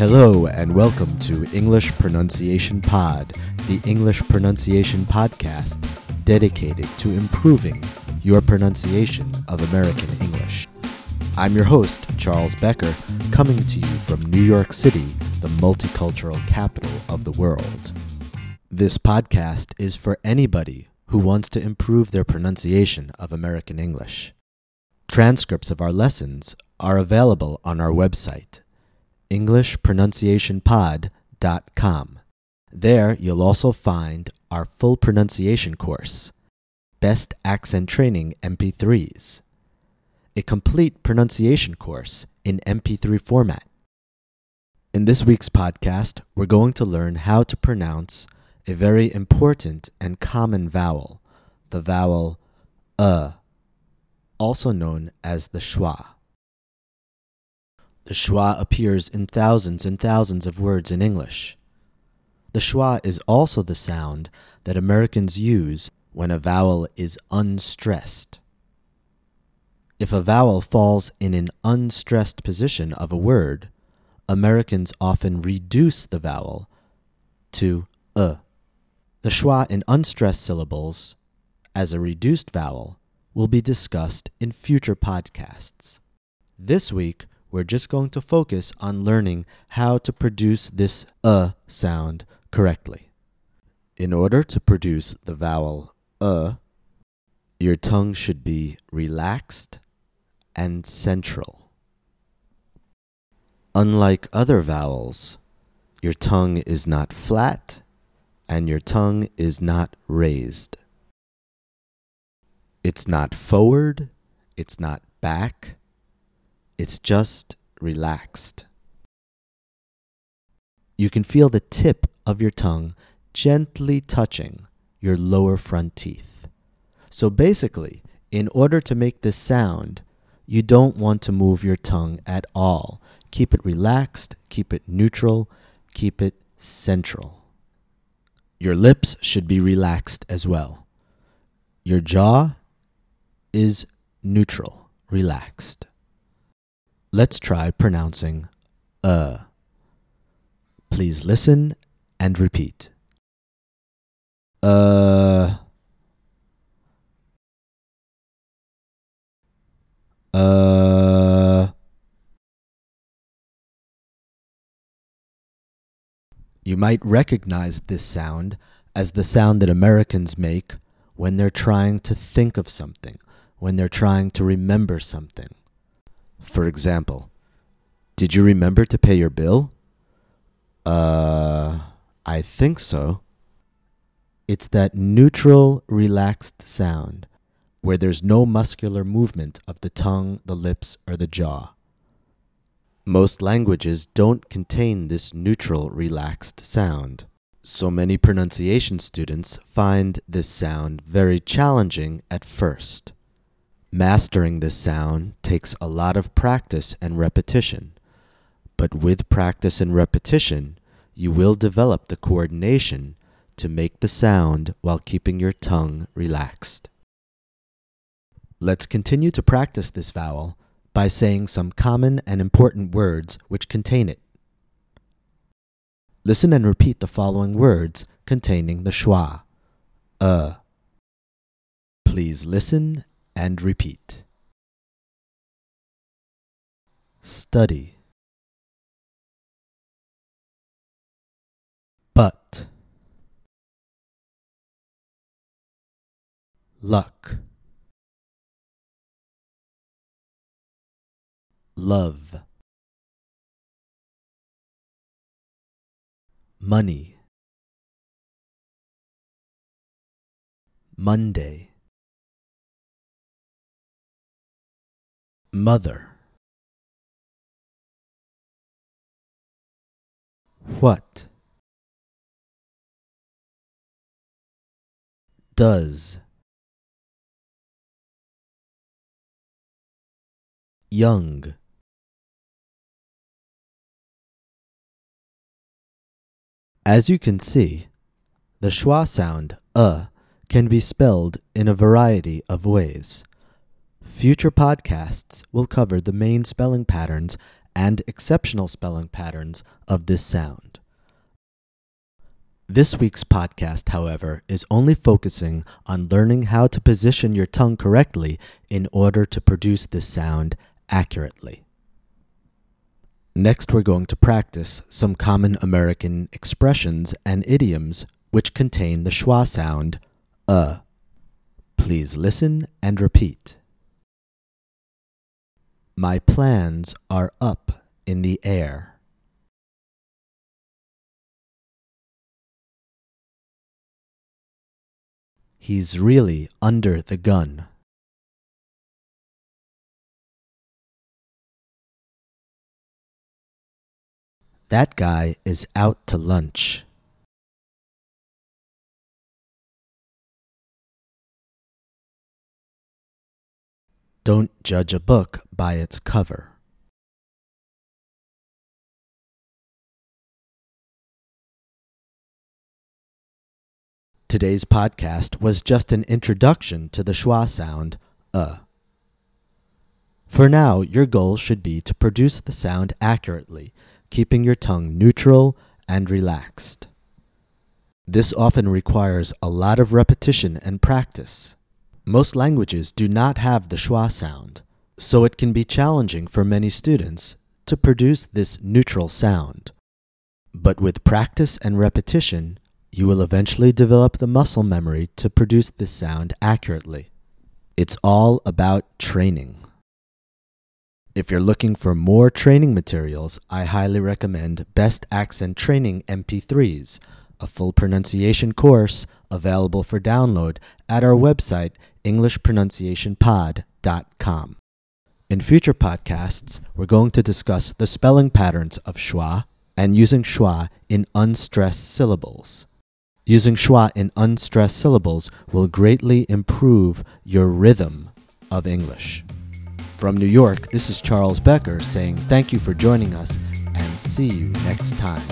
Hello, and welcome to English Pronunciation Pod, the English pronunciation podcast dedicated to improving your pronunciation of American English. I'm your host, Charles Becker, coming to you from New York City, the multicultural capital of the world. This podcast is for anybody who wants to improve their pronunciation of American English. Transcripts of our lessons are available on our website, EnglishPronunciationPod.com. There you'll also find our full pronunciation course, Best Accent Training MP3s, a complete pronunciation course in MP3 format. In this week's podcast, we're going to learn how to pronounce a very important and common vowel, the vowel uh, also known as the schwa. The schwa appears in thousands and thousands of words in English. The schwa is also the sound that Americans use when a vowel is unstressed. If a vowel falls in an unstressed position of a word, Americans often reduce the vowel to uh. The schwa in unstressed syllables, as a reduced vowel, will be discussed in future podcasts. This week, we're just going to focus on learning how to produce this uh sound correctly. In order to produce the vowel uh, your tongue should be relaxed and central. Unlike other vowels, your tongue is not flat and your tongue is not raised. It's not forward, it's not back, it's just relaxed. You can feel the tip of your tongue gently touching your lower front teeth. So basically, in order to make this sound, you don't want to move your tongue at all. Keep it relaxed, keep it neutral, keep it central. Your lips should be relaxed as well. Your jaw is neutral, relaxed. Let's try pronouncing uh. Please listen and repeat. Uh. Uh. You might recognize this sound as the sound that Americans make when they're trying to think of something, when they're trying to remember something. For example, did you remember to pay your bill? Uh, I think so. It's that neutral, relaxed sound where there's no muscular movement of the tongue, the lips, or the jaw. Most languages don't contain this neutral, relaxed sound. So many pronunciation students find this sound very challenging at first. Mastering this sound takes a lot of practice and repetition. But with practice and repetition, you will develop the coordination to make the sound while keeping your tongue relaxed. Let's continue to practice this vowel by saying some common and important words which contain it. Listen and repeat the following words containing the schwa. Uh. Please listen and repeat. Study. But. Luck. love, money, Monday, mother, what, does, young As you can see, the schwa sound uh can be spelled in a variety of ways. Future podcasts will cover the main spelling patterns and exceptional spelling patterns of this sound. This week's podcast, however, is only focusing on learning how to position your tongue correctly in order to produce this sound accurately. Next, we're going to practice some common American expressions and idioms which contain the schwa sound uh. Please listen and repeat. My plans are up in the air. He's really under the gun. That guy is out to lunch. Don't judge a book by its cover. Today's podcast was just an introduction to the schwa sound, uh. For now, your goal should be to produce the sound accurately, keeping your tongue neutral and relaxed. This often requires a lot of repetition and practice. Most languages do not have the schwa sound, so it can be challenging for many students to produce this neutral sound. But with practice and repetition, you will eventually develop the muscle memory to produce this sound accurately. It's all about training. If you're looking for more training materials, I highly recommend Best Accent Training MP3s, a full pronunciation course available for download at our website, EnglishPronunciationPod.com. In future podcasts, we're going to discuss the spelling patterns of schwa and using schwa in unstressed syllables. Using schwa in unstressed syllables will greatly improve your rhythm of English. From New York, this is Charles Becker saying thank you for joining us and see you next time.